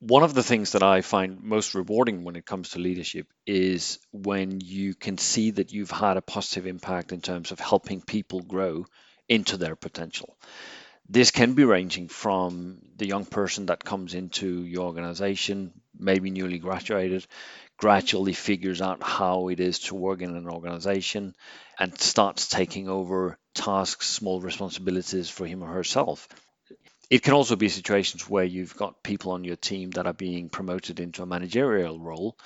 One of the things that I find most rewarding when it comes to leadership is when you can see that you've had a positive impact in terms of helping people grow into their potential. This can be ranging from the young person that comes into your organization, maybe newly graduated, gradually figures out how it is to work in an organization and starts taking over tasks, small responsibilities for him or herself. It can also be situations where you've got people on your team that are being promoted into a managerial role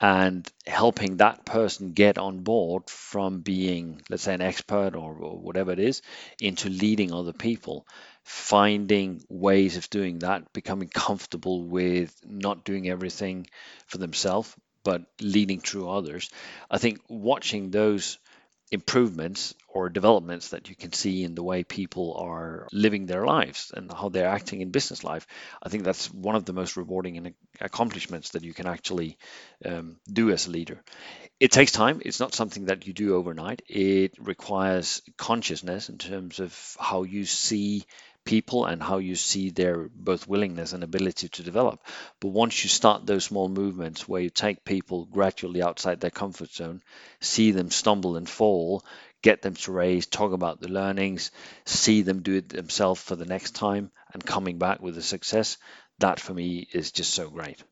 and helping that person get on board from being, let's say, an expert or, or, whatever it is, into leading other people, finding ways of doing that, becoming comfortable with not doing everything for themselves, but leading through others. I think watching those improvements or developments that you can see in the way people are living their lives and how they're acting in business life. I think that's one of the most rewarding accomplishments that you can actually um, do as a leader. It takes time. It's not something that you do overnight. It requires consciousness in terms of how you see people and how you see their both willingness and ability to develop. But once you start those small movements where you take people gradually outside their comfort zone, see them stumble and fall, get them to raise, talk about the learnings, see them do it themselves for the next time and coming back with a success, that for me is just so great.